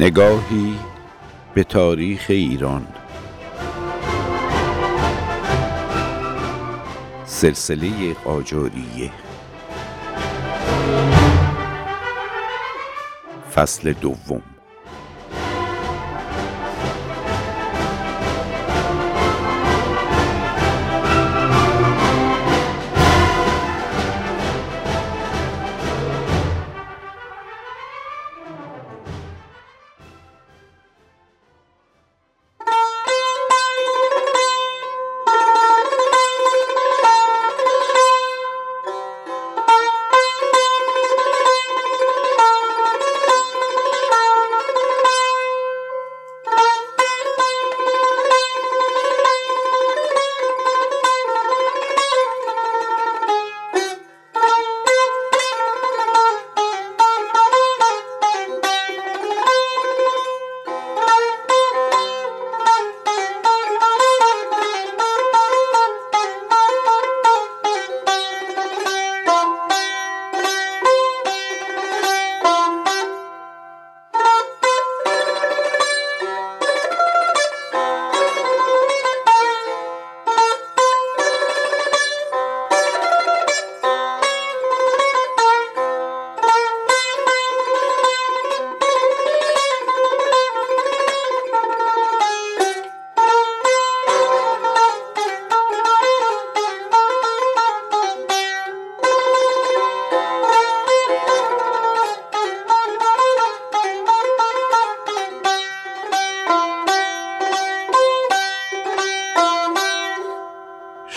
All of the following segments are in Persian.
نگاهی به تاریخ ایران. سلسله قاجاریه فصل دوم.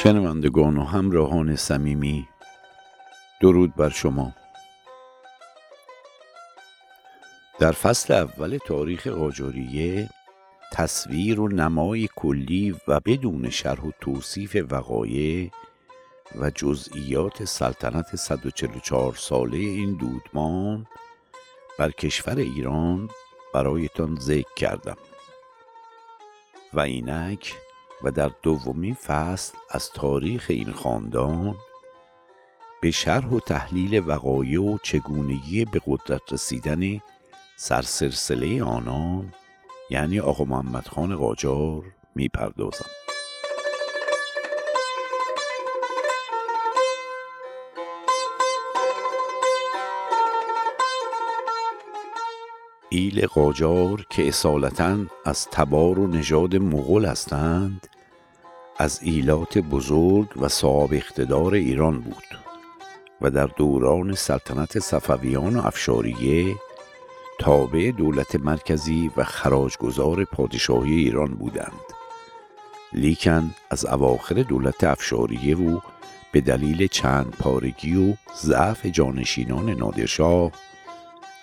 شنوندگان و همراهان صمیمی. درود بر شما. در فصل اول تاریخ قاجاریه تصویر و نمای کلی و بدون شرح و توصیف وقایع و جزئیات سلطنت 144 ساله این دودمان بر کشور ایران برایتان ذکر کردم. و اینک و در دومین فصل از تاریخ این خاندان به شرح و تحلیل وقایع و چگونگی به قدرت رسیدن سرسلسله آنان یعنی آقا محمد خان قاجار می‌پردازم. ایل قاجار که اصالتا از تبار و نژاد مغول هستند از ایلات بزرگ و صاحب اقتدار ایران بود و در دوران سلطنت صفویان و افشاریه تابع دولت مرکزی و خراجگزار پادشاهی ایران بودند. لیکن از اواخر دولت افشاریه و به دلیل چند پارگی و ضعف جانشینان نادرشاه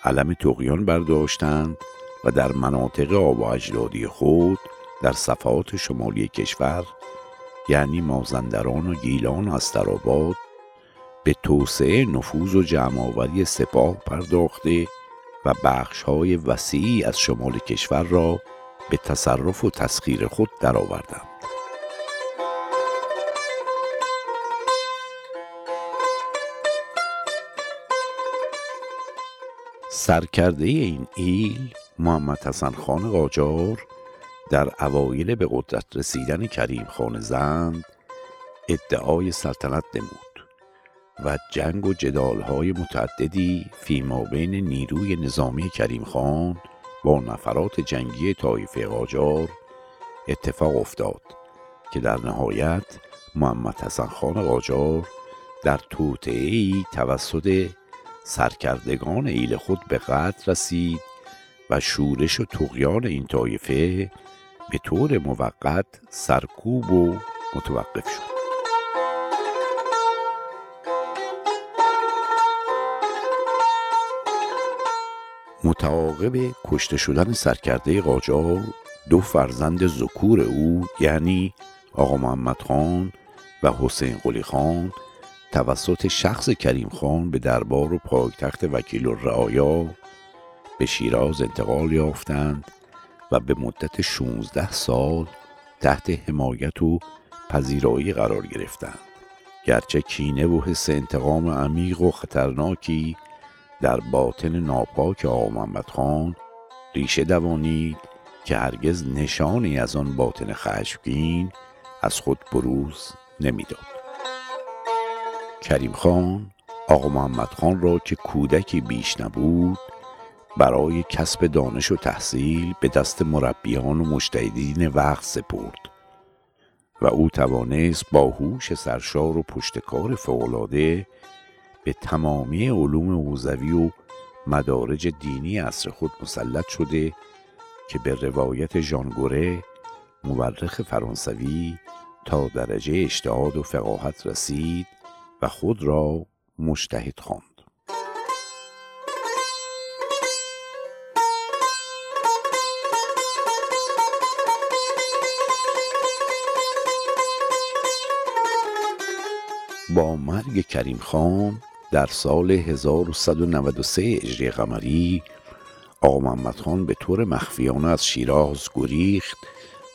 علم تقیان برداشتند و در مناطق آب و اجدادی خود در صفحات شمالی کشور یعنی مازندران و گیلان و استراباد به توسعه نفوذ و جمعآوری سپاه پرداخته و بخشهای وسیعی از شمال کشور را به تصرف و تسخیر خود درآوردند. سرکرده این ایل محمد حسن خان قاجار در اوایل به قدرت رسیدن کریم خان زند ادعای سلطنت نمود و جنگ و جدالهای متعددی فیما بین نیروی نظامی کریم خان با نفرات جنگی طایفه قاجار اتفاق افتاد که در نهایت محمد حسن خان قاجار در توطعهای توسط سرکردگان ایل خود به قتل رسید و شورش و تقیان این طایفه به طور موقت سرکوب و متوقف شد. متعاقب کشته شدن سرکرده قاجار دو فرزند ذکور او یعنی آقا محمد خان و حسین قلی خان توسط شخص کریم خان به دربار و پایتخت وکیل الرعایا به شیراز انتقال یافتند و به مدت 16 سال تحت حمایت و پذیرایی قرار گرفتند. گرچه کینه و حس انتقام عمیق و خطرناکی در باطن ناپاک آقا محمد خان ریشه دوانید که هرگز نشانی از آن باطن خشمگین از خود بروز نمی‌داد. کریم خان آقا محمد خان را که کودکی بیش نبود برای کسب دانش و تحصیل به دست مربیان و مجتهدین وقت سپرد و او توانست با هوش سرشار و پشتکار فوقالعاده به تمامی علوم حوزوی و مدارج دینی عصر خود مسلط شده که به روایت ژانگوره مورخ فرانسوی تا درجه اجتهاد و فقاهت رسید و خود را مجتهد خواند. مرگ کریم خان در سال 1193 اجری قمری آقا محمد خان به طور مخفیانه از شیراز گریخت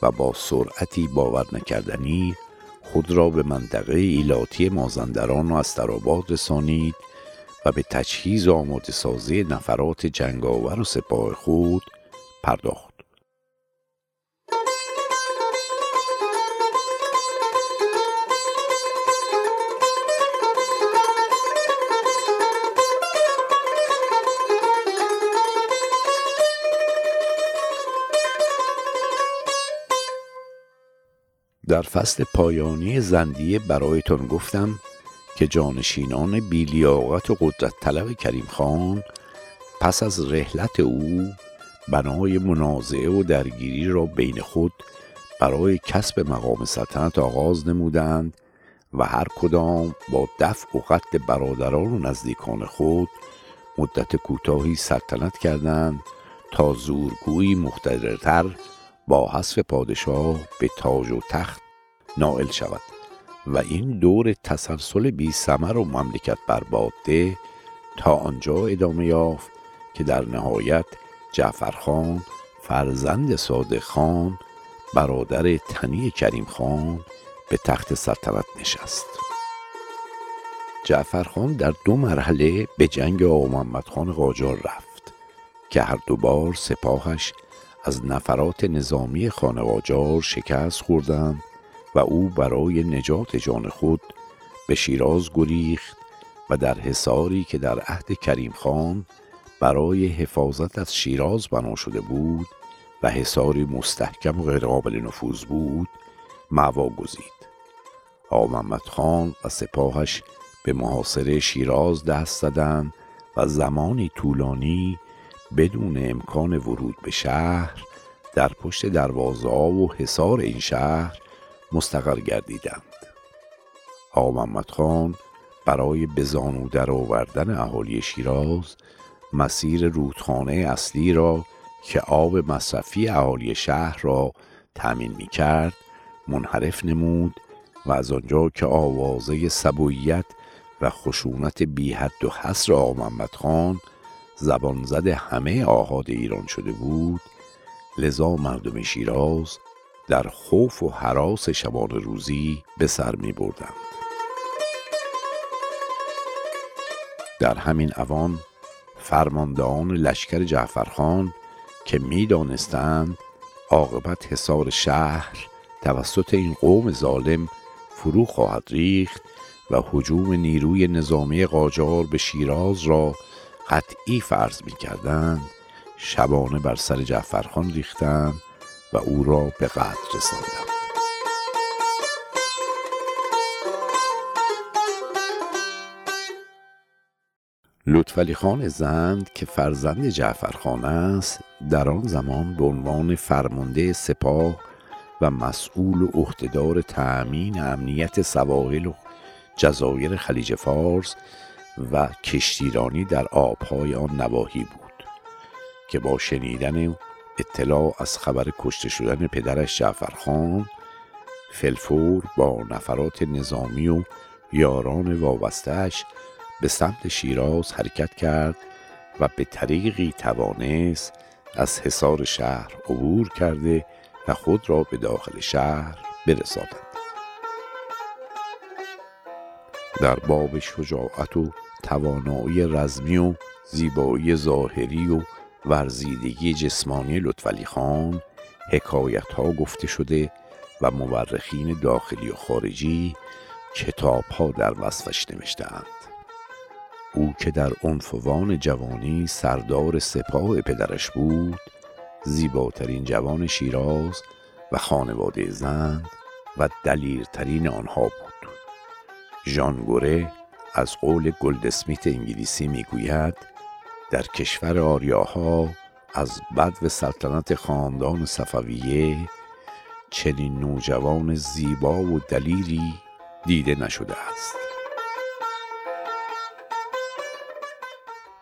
و با سرعتی باور نکردنی خود را به منطقه ایلاتی مازندران و استراباد رسانید و به تجهیز و آماده سازی نفرات جنگاور و سپاه خود پرداخت. در فصل پایانی زندیه برایتان گفتم که جانشینان بیلیاقت و قدرت طلب کریم خان پس از رحلت او بنای منازعه و درگیری را بین خود برای کسب مقام سلطنت آغاز نمودند و هر کدام با دفع و قتل برادران و نزدیکان خود مدت کوتاهی سلطنت کردند تا زورگویی مقتدرتر با حذف پادشاه به تاج و تخت نائل شود و این دور تسلسل بی سمر و مملکت برباده تا آنجا ادامه یافت که در نهایت جعفرخان فرزند صادق خان برادر تنی کریم خان به تخت سلطنت نشست. جعفرخان در دو مرحله به جنگ آقا محمد خان قاجار رفت که هر دو بار سپاهش از نفرات نظامی خانه قاجار شکست خوردند و او برای نجات جان خود به شیراز گریخت و در حصاری که در عهد کریم خان برای حفاظت از شیراز بنا شده بود و حصاری مستحکم و غیرقابل نفوذ بود معوا گزید. آقا محمد خان و سپاهش به محاصره شیراز دست زدند و زمانی طولانی بدون امکان ورود به شهر در پشت دروازه و حصار این شهر مستقر گردیدند. آقا محمد خان برای به زانو در آوردن اهالی شیراز مسیر رودخانه اصلی را که آب مصرفی اهالی شهر را تأمین می کرد منحرف نمود و از آنجا که آوازه سبویت و خشونت بی حد و حصر آقا محمد خان زبان زده همه آهاد ایران شده بود لذا مردم شیراز در خوف و حراس شبان روزی به سر می بردند. در همین اوان فرماندهان لشکر جعفرخان که می دانستند عاقبت حصار شهر توسط این قوم ظالم فرو خواهد ریخت و حجوم نیروی نظامی قاجار به شیراز را قطعی فرض می کردند شبانه بر سر جعفرخان ریختند و او را به قتل رساندم لطفعلی خان زند که فرزند جعفرخان است در آن زمان به عنوان فرمانده سپاه و مسئول و عهدهدار تأمین امنیت سواحل و جزایر خلیج فارس و کشتیرانی در آبهای آن نواحی بود که با شنیدن اطلاع از خبر کشته شدن پدرش جعفرخان فلفور با نفرات نظامی و یاران وابستهش به سمت شیراز حرکت کرد و به طریقی توانست از حصار شهر عبور کرده و خود را به داخل شهر برساند. در باب شجاعت و توانایی رزمی و زیبایی ظاهری و ورزیدگی جسمانی لطفعلی خان حکایت ها گفته شده و مورخین داخلی و خارجی کتاب ها در وصفش نوشتهاند. او که در عنفوان جوانی سردار سپاه پدرش بود زیباترین جوان شیراز و خانواده زند و دلیرترین آنها بود. ژان گوره از قول گلدسمیت انگلیسی می‌گوید در کشور آریاها از و سلطنت خاندان صفویه چنین نوجوان زیبا و دلیری دیده نشده است.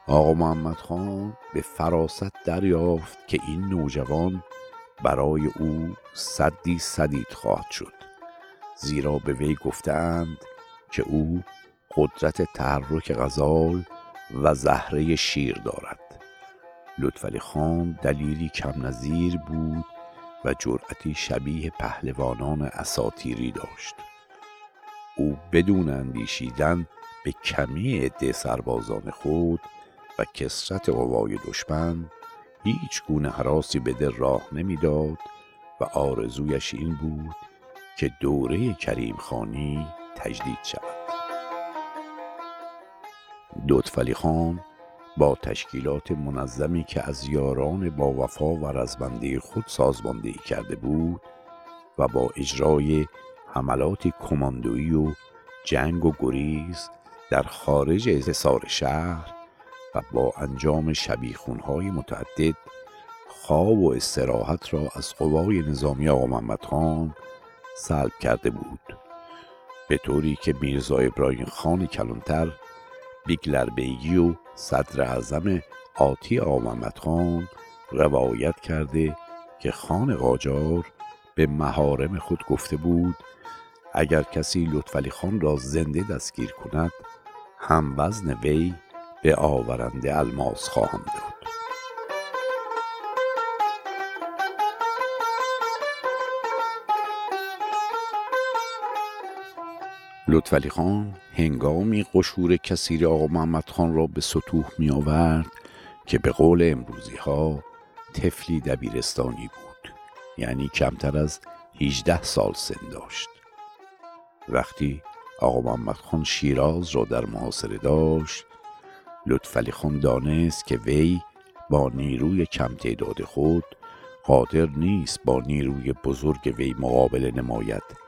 آقا محمد خان به فراست دریافت که این نوجوان برای او صدی صدید خواهد شد زیرا به وی گفتند که او قدرت تحرک غزال و زهره شیر دارد. لطفعلی خان دلیری کم نظیر بود و جرأتی شبیه پهلوانان اساتیری داشت. او بدون اندیشیدن به کمی عده سربازان خود و کسرت قوای دشمن هیچ گونه حراسی به دل راه نمی‌داد و آرزویش این بود که دوره کریم خانی تجدید شود. لطفعلی خان با تشکیلات منظمی که از یاران با وفا و رزمنده خود سازماندهی کرده بود و با اجرای حملات کماندویی و جنگ و گریز در خارج حصار شهر و با انجام شبیخونهای متعدد خواب و استراحت را از قوای نظامی آقا محمد خان سلب کرده بود. به طوری که میرزا ابراهیم خان کلانتر بیگلر بیگی و صدر اعظم آتی آمامد خان روایت کرده که خان قاجار به مهارم خود گفته بود اگر کسی لطفعلی خان را زنده دستگیر کند هم وزن وی به آورنده الماس خواهم داد. لطفعلی خان هنگامی قشور کثیر آقا محمد خان را به سطوح می آورد که به قول امروزی ها تفلی دبیرستانی بود یعنی کمتر از 18 سال سن داشت. وقتی آقا محمد خان شیراز را در محاصره داشت لطفعلی خان دانست که وی با نیروی کم تعداد خود قادر نیست با نیروی بزرگ وی مقابله نماید.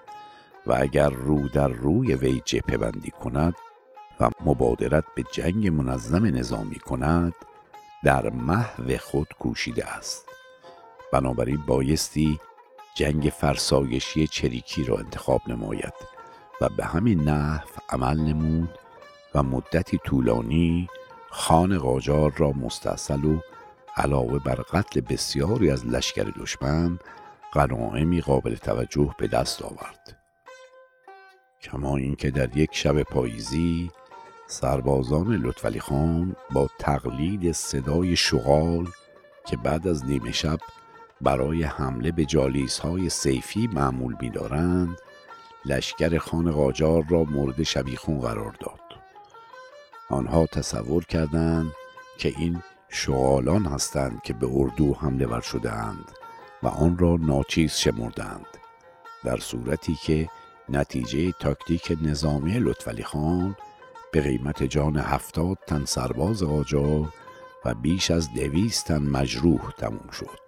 و اگر رو در روی وی جپه بندی کند و مبادرت به جنگ منظم نظامی کند در محو خود کوشیده است. بنابراین بایستی جنگ فرسایشی چریکی را انتخاب نماید و به همین نحو عمل نمود و مدتی طولانی خان قاجار را مستصل و علاوه بر قتل بسیاری از لشکر دشمن غنایمی قابل توجه به دست آورد. کما اینکه در یک شب پاییزی سربازان لطفعلی خان با تقلید صدای شغال که بعد از نیمه شب برای حمله به جالیس های سیفی معمول می‌دارند لشکر خان قاجار را مورد شبیخون قرار داد. آنها تصور کردند که این شغالان هستند که به اردو حمله ور شدهاند و آن را ناچیز شمردند در صورتی که نتیجه تاکتیک نظامی لطفعلی خان به قیمت جان هفتاد تن سرباز قاجار و بیش از دویست تن مجروح تموم شد.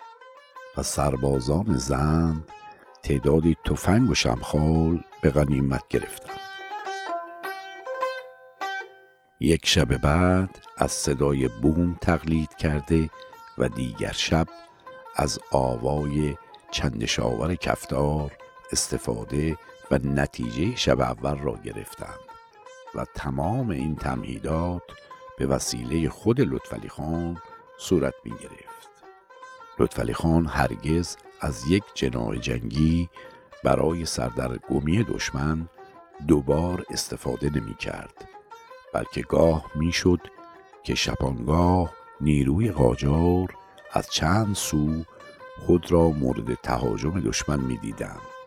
و سربازان زند تعدادی تفنگ و شمخال به غنیمت گرفتند. یک شب بعد از صدای بوم تقلید کرده و دیگر شب از آوای چندشاور کفتار استفاده و نتیجه شب اول را گرفتند و تمام این تمهیدات به وسیله خود لطفعلی خان صورت می گرفت. لطفعلی خان هرگز از یک جناح جنگی برای سردرگمی دشمن دوبار استفاده نمی کرد بلکه گاه می‌شد که شپانگاه نیروی قاجار از چند سو خود را مورد تهاجم دشمن می‌دیدند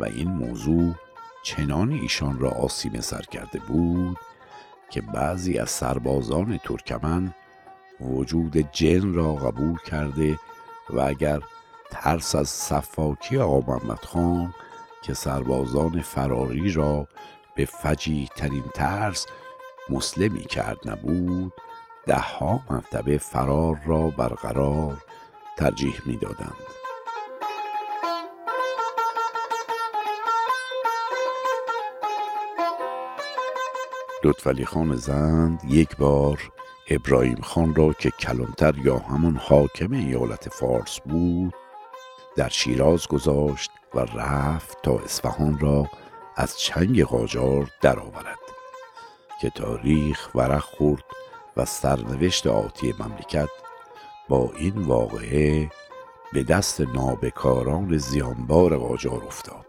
و این موضوع چنان ایشان را آسیمه سر کرده بود که بعضی از سربازان ترکمن وجود جن را قبول کرده و اگر ترس از صفاکی آقا محمد خان که سربازان فراری را به فجی ترین ترس مسلمی کرد نبود ده ها مرتبه فرار را برقرار ترجیح می‌دادند. لطفعلی خان زند یک بار ابراهیم خان را که کلانتر یا همان حاکم ایالت فارس بود در شیراز گذاشت و رفت تا اصفهان را از چنگ قاجار درآورد که تاریخ ورق خورد و سرنوشت آتی مملکت با این واقعه به دست نابکاران زیانبار قاجار افتاد.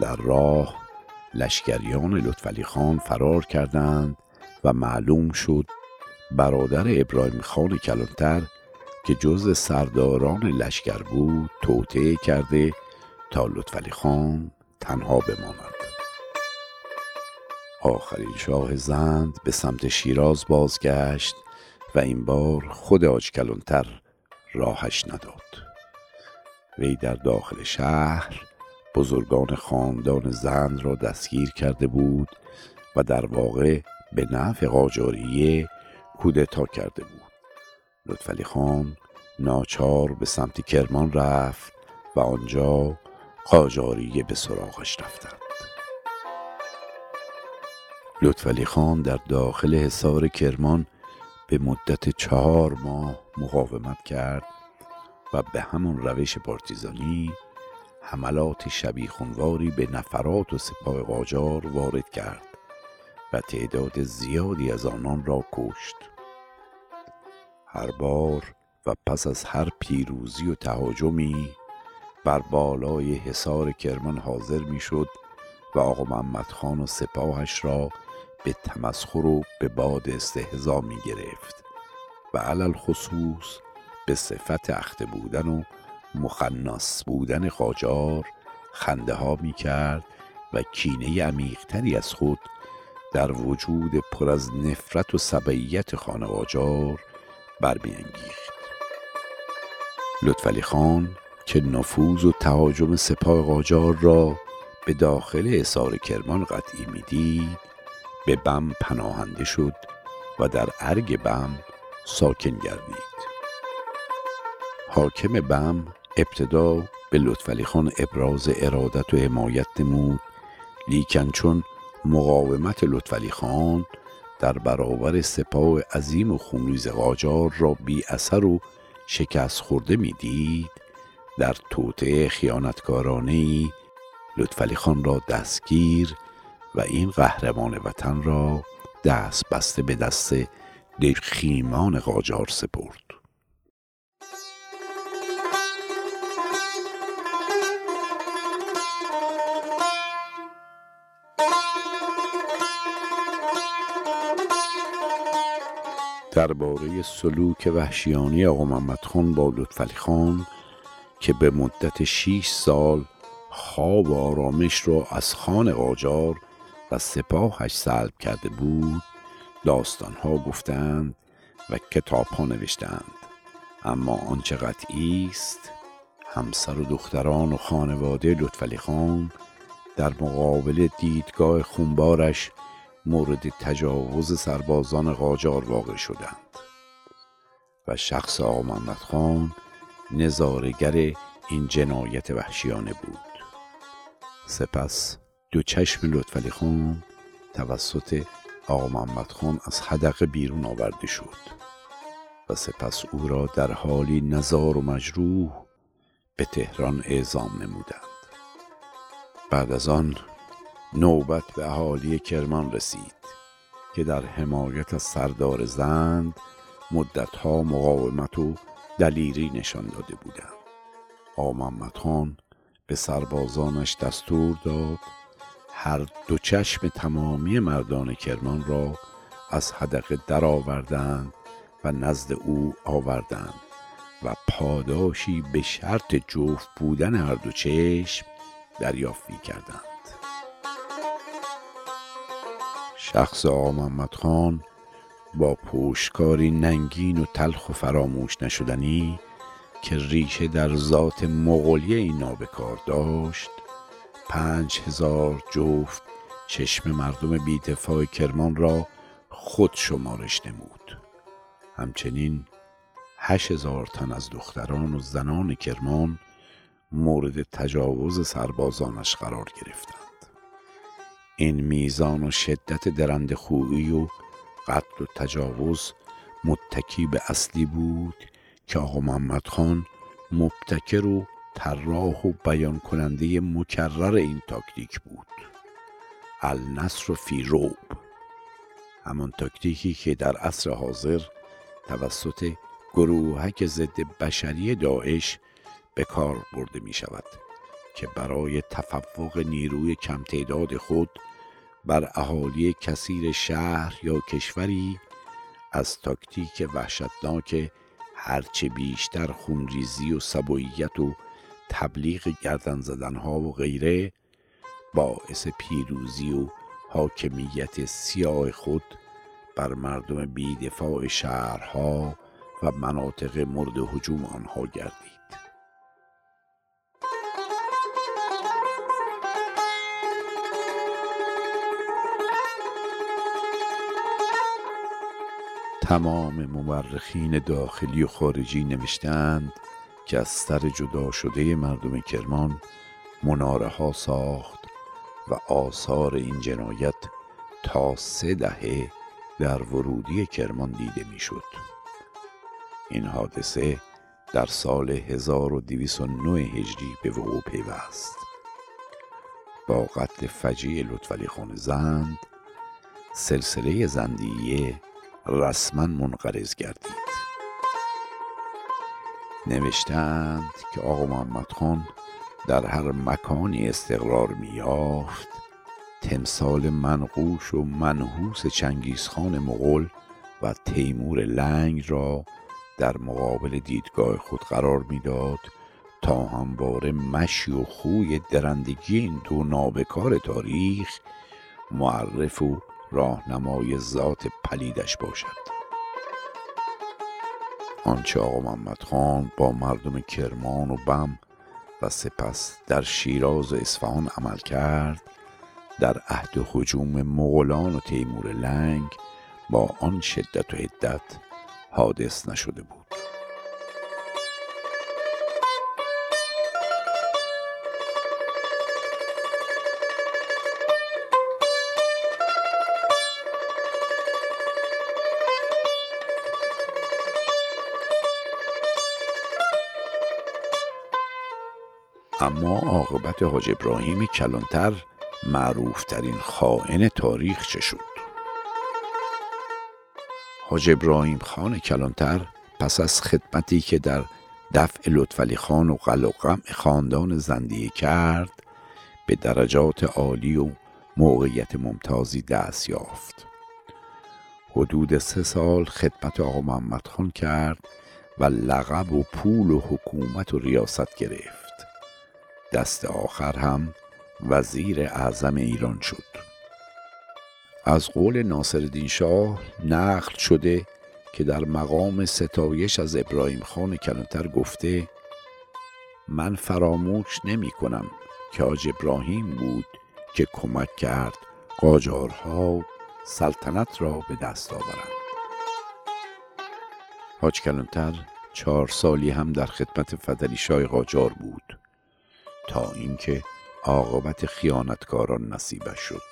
در راه لشکریان لطفعلی خان فرار کردند و معلوم شد برادر ابراهیم خان کلانتر که جز سرداران لشکر بود توطعه کرده تا لطفعلی خان تنها بماند. آخرین شاه زند به سمت شیراز بازگشت و این بار خود آج کلانتر راهش نداد. وی در داخل شهر بزرگان خاندان زند را دستگیر کرده بود و در واقع به نفع قاجاریه کودتا کرده بود. لطفعلی خان ناچار به سمت کرمان رفت و آنجا قاجاریه به سراغش رفتند. لطفعلی خان در داخل حصار کرمان به مدت چهار ماه مقاومت کرد و به همان روش پارتیزانی حملات شبیخونواری به نفرات و سپاه قاجار وارد کرد و تعداد زیادی از آنان را کشت. هر بار و پس از هر پیروزی و تهاجمی بر بالای حصار کرمان حاضر می‌شد و آقا محمد خان و سپاهش را به تمسخر و به باد استهزا می گرفت و علل خصوص به صفت اخته بودن و مخنص بودن قاجار خنده ها می کرد و کینه عمیقتری از خود در وجود پر از نفرت و سبعیت خانه قاجار برمیانگیخت. لطفعلی خان که نفوذ و تهاجم سپاه قاجار را به داخل اصار کرمان قطعی می‌دید به بم پناهنده شد و در ارگ بم ساکن گردید. حاکم بم ابتدا به لطفعلی خان ابراز ارادت و حمایت نمود لیکن چون مقاومت لطفعلی خان در برابر سپاه عظیم و خونریز قاجار را بی اثر و شکست خورده می‌دید در توطعه خیانتکارانه ای لطفعلی خان را دستگیر و این قهرمان وطن را دست بسته به دست خیمان قاجار سپرد. درباره سلوک وحشیانی آقا محمد خان با لطفعلی خان که به مدت 6 سال خواب و آرامش را از خان قاجار و سپاهش سلب کرده بود داستانها گفتند و کتاب ها نوشتند. اما آنچه قطعی است همسر و دختران و خانواده لطفعلی خان در مقابل دیدگاه خونبارش مورد تجاوز سربازان قاجار واقع شدند و شخص محمد خان نظارگر این جنایت وحشیانه بود. سپس دو چشم لطفعلی خان توسط آقا محمد خان از حدقه بیرون آورده شد و سپس او را در حالی نزار و مجروح به تهران اعزام نمودند. بعد از آن نوبت به اهالی کرمان رسید که در حمایت از سردار زند مدتها مقاومت و دلیری نشان داده بودند. محمد خان به سربازانش دستور داد هر دو چشم تمامی مردان کرمان را از حدقه درآوردند و نزد او آوردند و پاداشی به شرط جفت بودن هر دو چشم دریافت کردند شخص آقا محمد خان با پوشکاری ننگین و تلخ و فراموش نشدنی که ریشه در ذات مغولی این نابکار داشت. پنج هزار جفت چشم مردم بیدفاع کرمان را خود شمارش نمود. همچنین هشت هزار تن از دختران و زنان کرمان مورد تجاوز سربازانش قرار گرفتند. این میزان و شدت درند خویی و قتل و تجاوز متکی به اصلی بود که آقا محمد خان مبتکر و طراح و بیان کننده مکرر این تاکتیک بود. النصر فی روب همان تاکتیکی که در عصر حاضر توسط گروهک ضد بشری داعش به کار برده می شود که برای تفوق نیروی کم تعداد خود بر اهالی کثیر شهر یا کشوری از تاکتیک وحشتناک هرچه بیشتر خونریزی و سبویت و تبلیغ گردن زدنها و غیره باعث پیروزی و حاکمیت سیاه خود بر مردم بیدفاع شهرها و مناطق مورد حجوم آنها گردید. تمام مورخین داخلی و خارجی نوشتند که از سر جدا شده مردم کرمان مناره ها ساخت و آثار این جنایت تا سه دهه در ورودی کرمان دیده می‌شد. این حادثه در سال 1209 هجری به وقوع پیوست. با قتل فجیع لطفعلی خان زند سلسله زندیه رسما منقرض گردید. نوشتند که آقا محمد خان در هر مکانی استقرار میافت تمثال منقوش و منحوس چنگیزخان مغول و تیمور لنگ را در مقابل دیدگاه خود قرار می‌داد تا همواره مشی و خوی درندگی این دو نابکار تاریخ معرف و راهنمای ذات پلیدش باشد. آنچه آقا محمد خان با مردم کرمان و بم و سپس در شیراز و اصفهان عمل کرد در عهد حجوم مغولان و تیمور لنگ با آن شدت و حدت حادث نشده بود. اما عاقبت حاج ابراهیم کلانتر معروفترین خائن تاریخ چه شد؟ حاج ابراهیم خان کلانتر پس از خدمتی که در دفع لطفعلی خان و قل و خاندان زندیه کرد به درجات عالی و موقعیت ممتازی دست یافت. حدود سه سال خدمت آقا محمد خان کرد و لقب و پول و حکومت و ریاست گرفت. دست آخر هم وزیر اعظم ایران شد. از قول ناصرالدین شاه نقل شده که در مقام ستایش از ابراهیم خان کلانتر گفته من فراموش نمی کنم که آج ابراهیم بود که کمک کرد قاجارها سلطنت را به دست آورند. حاج کلانتر چهار سالی هم در خدمت فدلی شاه قاجار بود. تا اینکه عاقبت خیانتکاران نصیبش شد.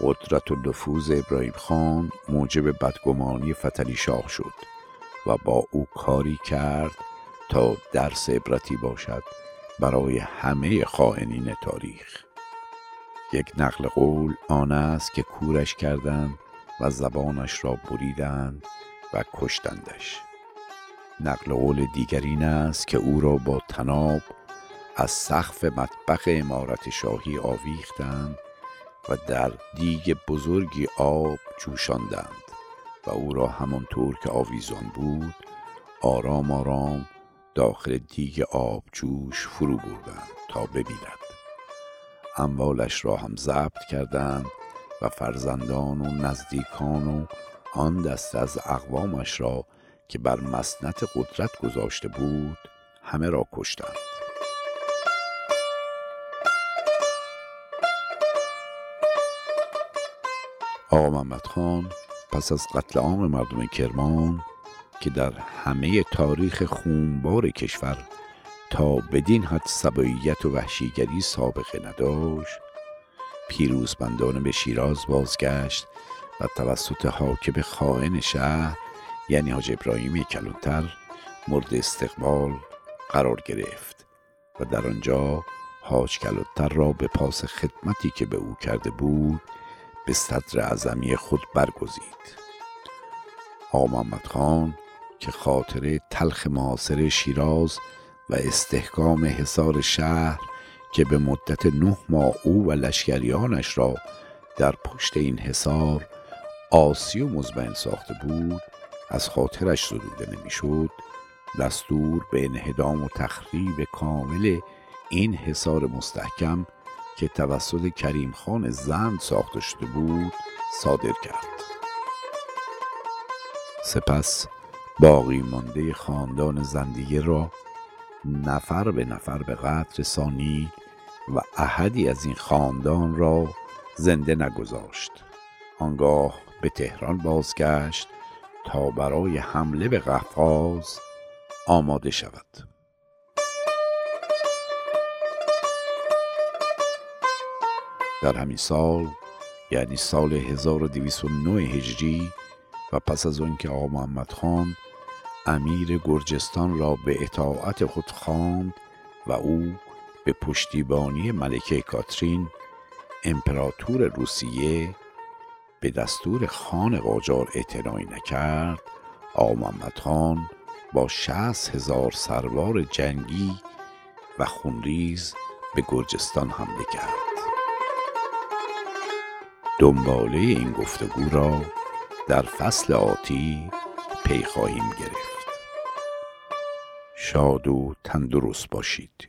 قدرت و نفوذ ابراهیم خان موجب بدگمانی فتلی شاه شد و با او کاری کرد تا درس عبرتی باشد برای همه خائنین تاریخ. یک نقل قول آن است که کورش کردند و زبانش را بریدند و کشتندش. نقل قول دیگر این است که او را با تناب از سقف مطبخ امارت شاهی آویختند و در دیگ بزرگی آب جوشاندند و او را همانطور که آویزان بود آرام آرام داخل دیگ آب جوش فرو بردند تا ببیند. اموالش را هم ضبط کردند و فرزندان و نزدیکان و آن دست از اقوامش را که بر مسنت قدرت گذاشته بود همه را کشتند. آقا محمد خان پس از قتل عام مردم کرمان که در همه تاریخ خونبار کشور تا بدین حد سباییت و وحشیگری سابقه نداشت پیروزمندانه به شیراز بازگشت و توسط حاکم خائن شهر یعنی حاج ابراهیم کلونتر مورد استقبال قرار گرفت و در آنجا حاج کلونتر را به پاس خدمتی که به او کرده بود به صدر اعظمی خود برگزید. آقا محمد خان که خاطر تلخ معاصر شیراز و استحکام حصار شهر که به مدت نه ماه او و لشکریانش را در پشت این حصار آسی و مزمن ساخته بود از خاطرش زدوده نمی‌شد دستور به انهدام و تخریب کامل این حصار مستحکم که توسط کریم خان زند ساخته شده بود صادر کرد. سپس باقی مانده خاندان زندیه را نفر به نفر به قتل رسانید و احدی از این خاندان را زنده نگذاشت. آنگاه به تهران بازگشت تا برای حمله به قفقاز آماده شود. در همین سال یعنی سال 1209 هجری و پس از آنکه آقا محمد خان امیر گرجستان را به اطاعت خود خواند و او به پشتیبانی ملکه کاترین امپراتور روسیه به دستور خان قاجار اعتنایی نکرد آقا محمد خان با شهست هزار سروار جنگی و خونریز به گرجستان حمله کرد. دنباله این گفتگو را در فصل آتی پی خواهیم گرفت. شاد و تندرست باشید.